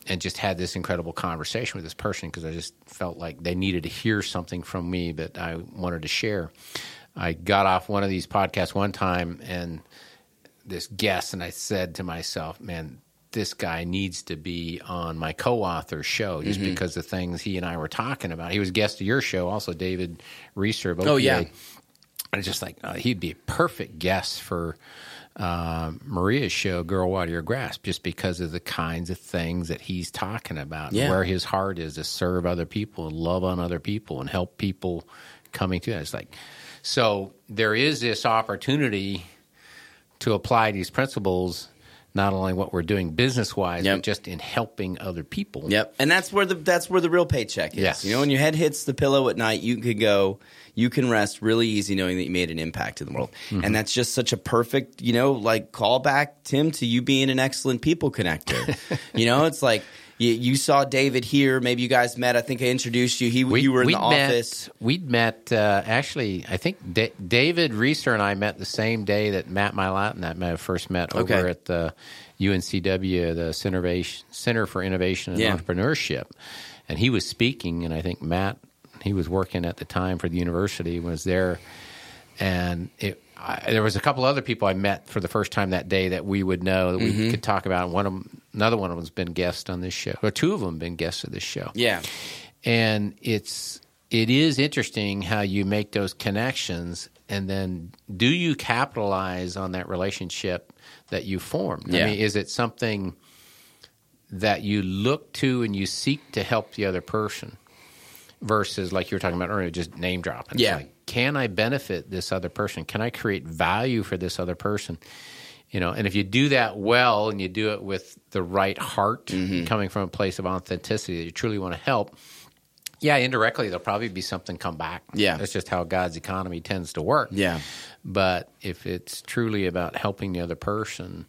and just had this incredible conversation with this person because I just felt like they needed to hear something from me that I wanted to share. I got off one of these podcasts one time and this guest, and I said to myself, man, this guy needs to be on my co-author show just because the things he and I were talking about. He was a guest of your show, also David Reeser. Of
Oh, yeah.
And it's just like uh, he'd be a perfect guest for uh, Maria's show, Girl Water Your Grass, just because of the kinds of things that he's talking about,
Yeah.
where his heart is to serve other people and love on other people and help people coming to it. It's like, so there is this opportunity to apply these principles, not only what we're doing business wise,
Yep.
but just in helping other people.
Yep, and that's where the that's where the real paycheck is.
Yes.
You know, when your head hits the pillow at night, you can go, you can rest really easy knowing that you made an impact in the world,
Mm-hmm.
and that's just such a perfect, you know, like callback, Tim, to you being an excellent people connector. *laughs* you know, it's like you, you saw David here. Maybe you guys met. I think I introduced you. He you were in the
we'd met-
office.
We'd met uh, actually. I think Da- David Reeser and I met the same day that Matt Milat and that I first met over
Okay.
at the UNCW, the Center, Center for Innovation and
Yeah.
Entrepreneurship, and he was speaking, and I think Matt he was working at the time for the university was there, and it. I, there was a couple other people I met for the first time that day that we would know that we
Mm-hmm.
could talk about. One of 'em- another one of them's been guest on this show, or two of them been guests of this show.
Yeah,
and it's it is interesting how you make those connections and then do you capitalize on that relationship that you formed?
Yeah.
i mean is it something that you look to and you seek to help the other person versus like you were talking about earlier just name dropping?
Yeah.
like, can i benefit this other person? Can i create value for this other person you know and if you do that well and you do it with the right heart
Mm-hmm.
coming from a place of authenticity that you truly want to help yeah indirectly there'll probably be something come back
Yeah.
that's just how god's economy tends to work
yeah,
but if it's truly about helping the other person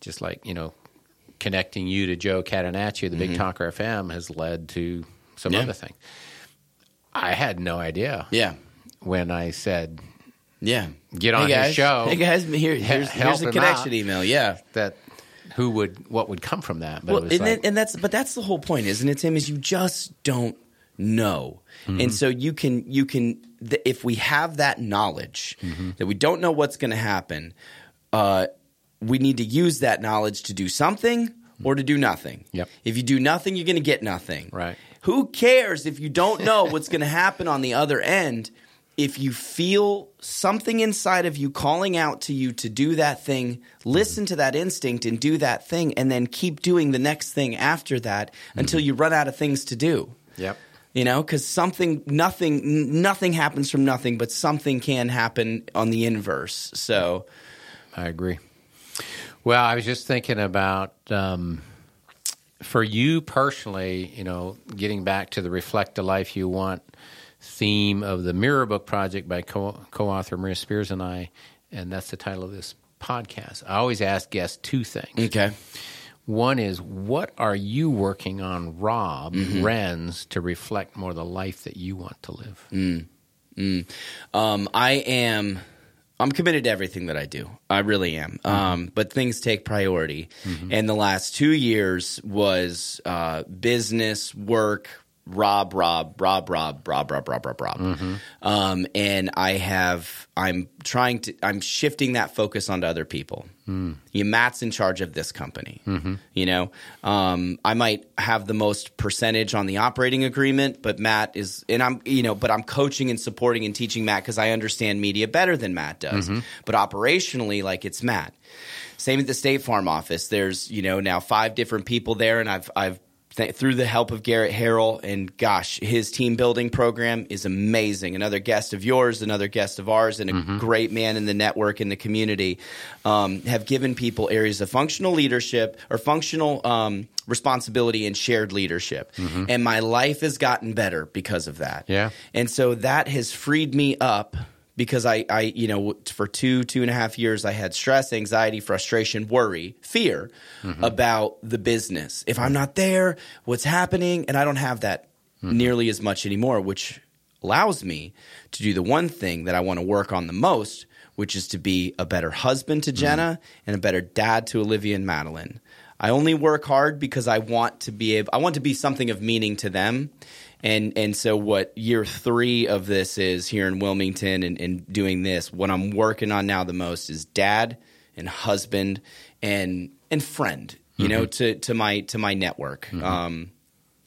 just like you know connecting you to joe catanacci the big talker fm has led to some
Mm-hmm. Yeah.
other thing i had no idea
yeah,
when i said
yeah.
Get on
hey guys.
show.
Hey guys, here, here's, here's a
him
connection email. Yeah.
that who would what would come from that but
well,
it was
and,
like,
and that's but that's the whole point, isn't it, Tim? Is you just don't know,
Mm-hmm.
and so you can you can th- if we have that knowledge
Mm-hmm.
that we don't know what's going to happen, uh, we need to use that knowledge to do something or to do nothing.
Yep.
If you do nothing, you're going to get nothing.
Right.
Who cares if you don't know what's going to happen on the other end? If you feel something inside of you calling out to you to do that thing, listen to that instinct and do that thing, and then keep doing the next thing after that until you run out of things to do.
yep
You know, because something, nothing, nothing happens from nothing, but something can happen on the inverse. So,
I agree. Well, I was just thinking about um, for you personally, you know, getting back to the Reflect the Life You Want theme of the Mirror Book Project by co- co-author Maria Spears and I, and that's the title of this podcast. I always ask guests two things.
okay.
One is, what are you working on, Rob Renz, to reflect more the life that you want to live?
Um, I am. I'm committed to everything that I do. I really am. Um, but things take priority. And the last two years was uh, business, work, Rob, Rob, Rob, Rob, Rob, Rob, Rob, Rob, Rob. Um, and I have, I'm trying to, I'm shifting that focus onto other people. You, Matt's in charge of this company. You know, um, I might have the most percentage on the operating agreement, but Matt is, and I'm, you know, but I'm coaching and supporting and teaching Matt because I understand media better than Matt does. But operationally, like it's Matt. Same at the State Farm office. There's you know now five different people there, and I've I've th- through the help of Garrett Harrell and gosh, his team building program is amazing. Another guest of yours, another guest of ours, and a great man in the network in the community um, have given people areas of functional leadership or functional. Um, responsibility and shared leadership and my life has gotten better because of that
Yeah.
and so that has freed me up because I, I, you know, for two, two and a half years, I had stress, anxiety, frustration, worry, fear mm-hmm. about the business. If I'm not there, what's happening? And I don't have that mm-hmm. nearly as much anymore, which allows me to do the one thing that I want to work on the most, which is to be a better husband to mm-hmm. Jenna and a better dad to Olivia and Madeline. I only work hard because I want to be able, I want to be something of meaning to them. And and so what year three of this is here in Wilmington and, and doing this, what I'm working on now the most is dad and husband and and friend, you know, to to my to my network. Um,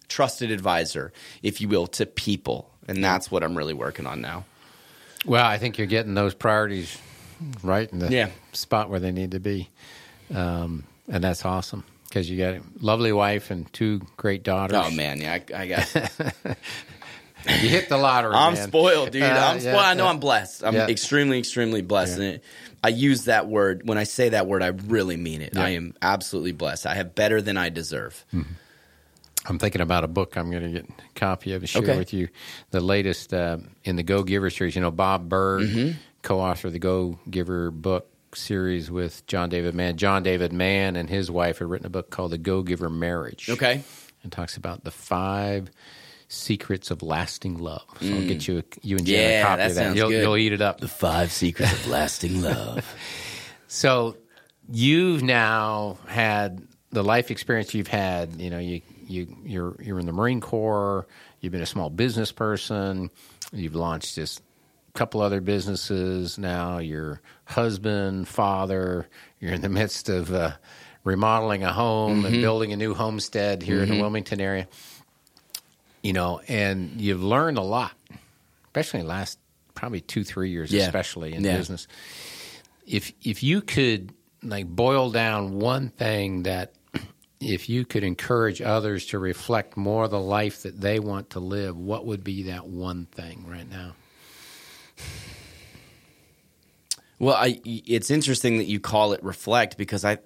trusted advisor, if you will, to people. And that's what I'm really working on now.
Well, I think you're getting those priorities right in the
Yeah.
spot where they need to be, um, and that's awesome because you got a lovely wife and two great daughters.
Oh man, yeah, I, I got. *laughs*
You hit the lottery.
I'm
man.
spoiled, dude.
Uh,
I'm
yeah,
spoiled. I know
yeah.
I'm blessed. I'm
Yeah.
extremely, extremely blessed. And it, I use that word when I say that word. I really mean it. I am absolutely blessed. I have better than I deserve.
I'm thinking about a book I'm going to get a copy of and share
Okay.
with you. The latest uh, in the Go Giver series. You know, Bob Burg,
Mm-hmm.
co-author of the Go Giver book series with John David Mann. John David Mann and his wife had written a book called The Go Giver Marriage.
Okay.
and talks about the five secrets of lasting love. So I'll mm. get you, you and Jen
yeah,
a copy
that
of that. You'll,
good.
you'll eat it up.
The five secrets of lasting *laughs* love.
So you've now had the life experience you've had. You know, you you you're you're in the Marine Corps. You've been a small business person. You've launched this couple other businesses. Now you're husband, father. You're in the midst of uh, remodeling a home and building a new homestead here in the Wilmington area. You know, and you've learned a lot, especially in the last probably two three years,
Yeah.
especially in
Yeah.
business if if you could like boil down one thing that if you could encourage others to reflect more the life that they want to live, what would be that one thing right now?
Well, I, it's interesting that you call it reflect because I,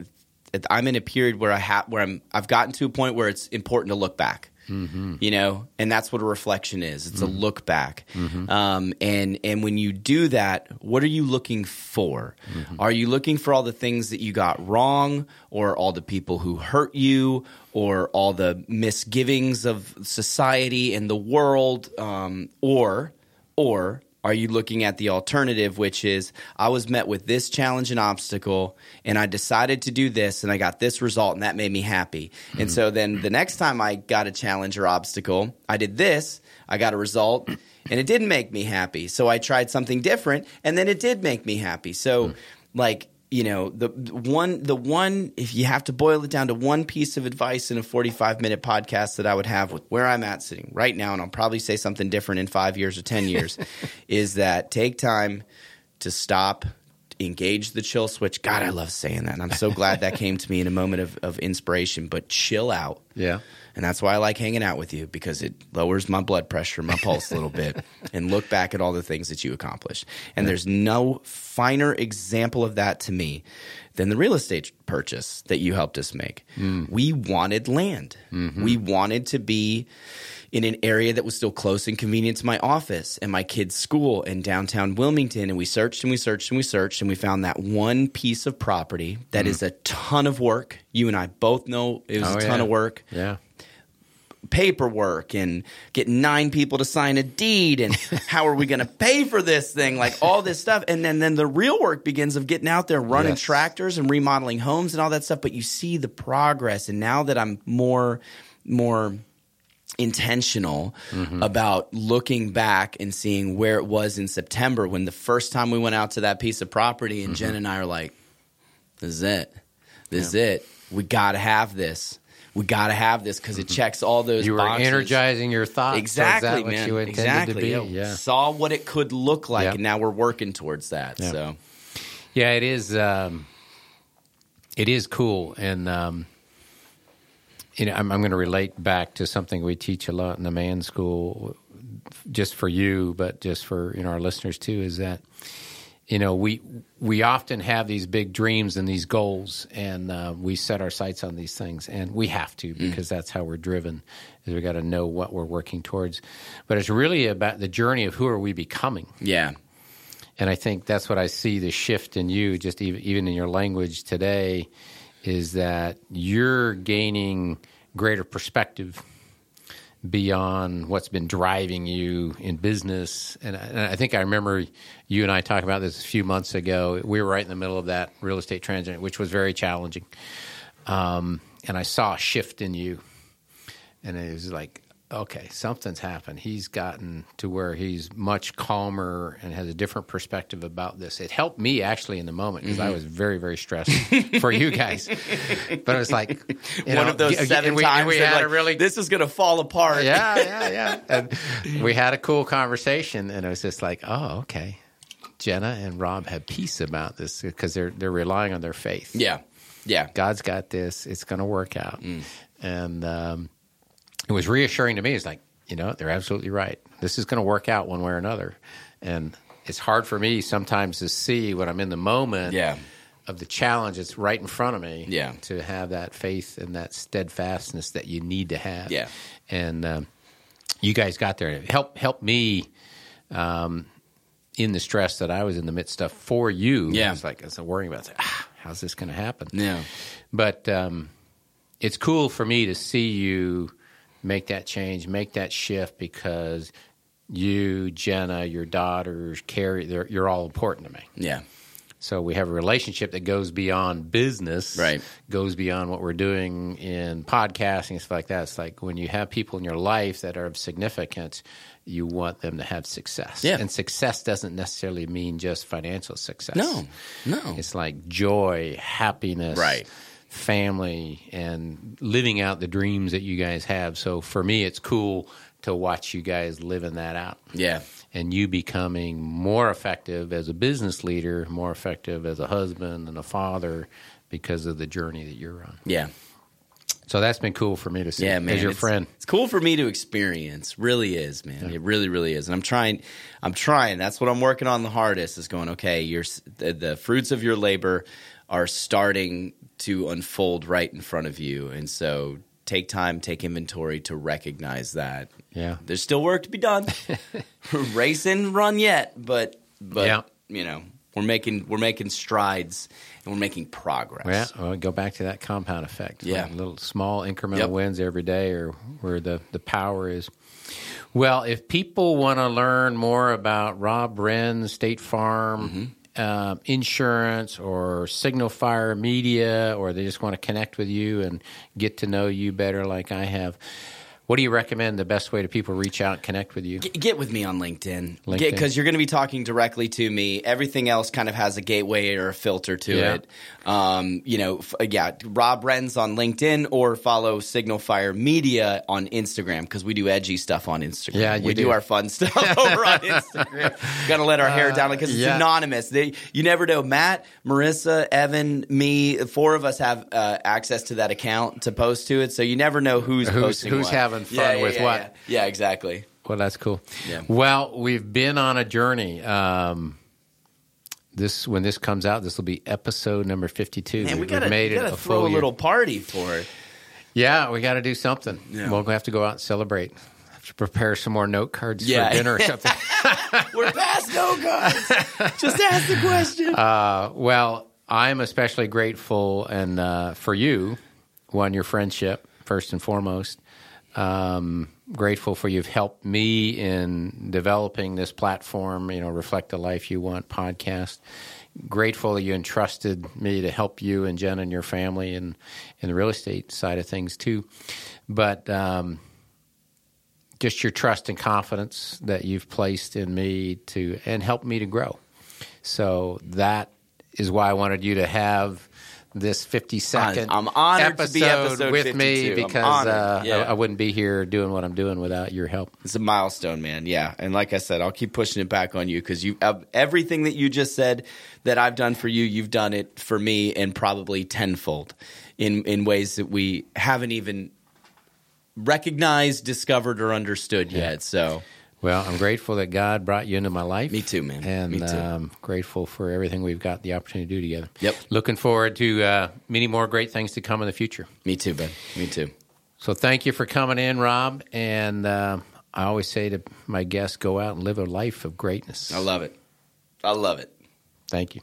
I'm in a period where I have where I'm I've gotten to a point where it's important to look back.
Mm-hmm.
You know, and that's what a reflection is. It's a look back. Um, and and when you do that, what are you looking for?
Mm-hmm.
Are you looking for all the things that you got wrong, or all the people who hurt you, or all the misgivings of society and the world, um, or or are you looking at the alternative, which is I was met with this challenge and obstacle, and I decided to do this, and I got this result, and that made me happy. And mm-hmm. so then the next time I got a challenge or obstacle, I did this, I got a result, and it didn't make me happy. So I tried something different, and then it did make me happy. So, mm. like, you know the one the one if you have to boil it down to one piece of advice in a 45 minute podcast that I would have with where I'm at sitting right now and I'll probably say something different in 5 years or 10 years *laughs* is that take time to stop engage the chill switch god I love saying that and I'm so glad that *laughs* came to me in a moment of, of inspiration but chill out
Yeah.
and that's why I like hanging out with you because it lowers my blood pressure, my pulse a little bit, *laughs* and look back at all the things that you accomplished. And there's no finer example of that to me than the real estate purchase that you helped us make. Hmm. We wanted land. Mm-hmm. We wanted to be in an area that was still close and convenient to my office and my kids' school in downtown Wilmington. And we searched and we searched and we searched and we found that one piece of property that is hmm. a ton of work. You and I both know it was
Oh,
a ton
yeah.
of work
Yeah.
paperwork and get nine people to sign a deed and *laughs* how are we going to pay for this thing like all this stuff and then then the real work begins of getting out there running
Yes.
tractors and remodeling homes and all that stuff but you see the progress and now that I'm more more intentional about looking back and seeing where it was in September when the first time we went out to that piece of property and Jen and I are like, this is it. This is it. We got to have this. We got to have this because it checks all those
You were
boxes.
energizing your thoughts.
Exactly,
that,
man.
What you intended
exactly.
to be.
Yeah.
Yeah.
Saw what it could look like,
Yeah.
and now we're working towards that.
Yeah.
So,
Yeah, it is. Um, it is cool, and um, you know, I'm, I'm going to relate back to something we teach a lot in the man school, just for you, but just for you know our listeners too. Is that you know we we often have these big dreams and these goals, and uh, we set our sights on these things, and we have to because that's how we're driven. Is we got to know what we're working towards, but it's really about the journey of who are we becoming.
yeah.
And I think that's what I see the shift in you, just even, even in your language today, is that you're gaining greater perspective beyond what's been driving you in business. And I, and I think I remember you and I talking about this a few months ago. We were right in the middle of that real estate transition, which was very challenging. Um, and I saw a shift in you. And it was like, okay, something's happened. He's gotten to where he's much calmer and has a different perspective about this. It helped me actually in the moment because I was very, very stressed for you guys. But it was like
One
know,
of those seven
we,
times
we
that,
had
like,
a really
this is going to fall apart.
yeah, yeah, yeah. And we had a cool conversation, and it was just like, oh, okay. Jenna and Rob have peace about this because they're they're relying on their faith.
Yeah. Yeah.
God's got this. It's going to work out.
Mm.
And um, it was reassuring to me. It's like, you know, they're absolutely right. This is going to work out one way or another. And it's hard for me sometimes to see when I'm in the moment
Yeah.
of the challenge that's right in front of me
Yeah.
to have that faith and that steadfastness that you need to have.
Yeah.
And um, you guys got there. Help helped me um, in the stress that I was in the midst of for you.
Yeah.
It's like, I was worrying about, ah, how's this going to happen?
Yeah.
But um, it's cool for me to see you make that change, make that shift because you, Jenna, your daughters, Carrie, you're all important to me.
Yeah.
So we have a relationship that goes beyond business,
Right.
Goes beyond what we're doing in podcasting and stuff like that. It's like when you have people in your life that are of significance, you want them to have success.
Yeah.
And success doesn't necessarily mean just financial success.
No. No.
It's like joy, happiness,
Right.
Family, and living out the dreams that you guys have. So for me, it's cool to watch you guys living that out
Yeah.
and you becoming more effective as a business leader, more effective as a husband and a father because of the journey that you're on.
Yeah.
So that's been cool for me to see
Yeah, man.
as your
it's,
friend.
It's cool for me to experience. Really is, man. It really, really is. And I'm trying. I'm trying. That's what I'm working on the hardest. Is going okay. Your the, the fruits of your labor are starting to unfold right in front of you, and so take time, take inventory to recognize that.
Yeah.
There's still work to be done. *laughs* Race and run yet, but but
Yeah.
you know we're making we're making strides and we're making progress.
Yeah, well, go back to that compound effect.
Yeah.
Like little small incremental
Yep.
wins every day, or where the the power is. Well, if people want to learn more about Rob Wren, State Farm,
Mm-hmm.
Um, insurance, or Signal Fire Media, or they just want to connect with you and get to know you better, like I have. What do you recommend the best way to people reach out connect with you?
Get- Get with me on LinkedIn because you're going to be talking directly to me. Everything else kind of has a gateway or a filter to
Yeah.
it. Um, you know, f- yeah, Rob Renz on LinkedIn or follow Signal Fire Media on Instagram because we do edgy stuff on Instagram.
Yeah,
we do.
do.
our fun stuff *laughs* over on Instagram. Got to let our hair down because it's
yeah.
anonymous. They, you never know. Matt, Marissa, Evan, me, four of us have uh, access to that account to post to it, so you never know who's
Who's-
posting
who's
what.
having fun
Yeah, yeah,
with
yeah,
what.
Yeah, exactly.
Well, that's cool.
Yeah.
Well, we've been on a journey. Um, this when this comes out, this will be episode number fifty-two.
Man, we
We've
gotta,
made
we gotta
a
throw
full
a little party for it.
Yeah, we got to do something.
Yeah.
We'll have to go out and celebrate. Have to prepare some more note cards
Yeah.
for dinner or *laughs* something. *laughs*
We're past no cards. Just ask the question. *laughs*
uh, well, I'm especially grateful and uh, for you, one your friendship first and foremost. Um, grateful for you've helped me in developing this platform. You know, reflect the life you want podcast. Grateful that you entrusted me to help you and Jen and your family and in the real estate side of things too. But um, just your trust and confidence that you've placed in me to and helped me to grow. So that is why I wanted you to have this 50 second
I'm honored
episode,
to be episode
with me
52. I'm
because uh,
Yeah.
I, I wouldn't be here doing what I'm doing without your help.
It's a milestone, man. Yeah, and like I said, I'll keep pushing it back on you because you uh, everything that you just said that I've done for you, you've done it for me, and probably tenfold in in ways that we haven't even recognized, discovered, or understood yet. So
Well, I'm grateful that God brought you into my life.
Me too, man.
And
Me too.
Um, grateful for everything we've got the opportunity to do together.
Yep.
Looking forward to uh, many more great things to come in the future.
me too, Ben. Me too.
So thank you for coming in, Rob. And uh, I always say to my guests, go out and live a life of greatness.
I love it. I love it.
Thank you.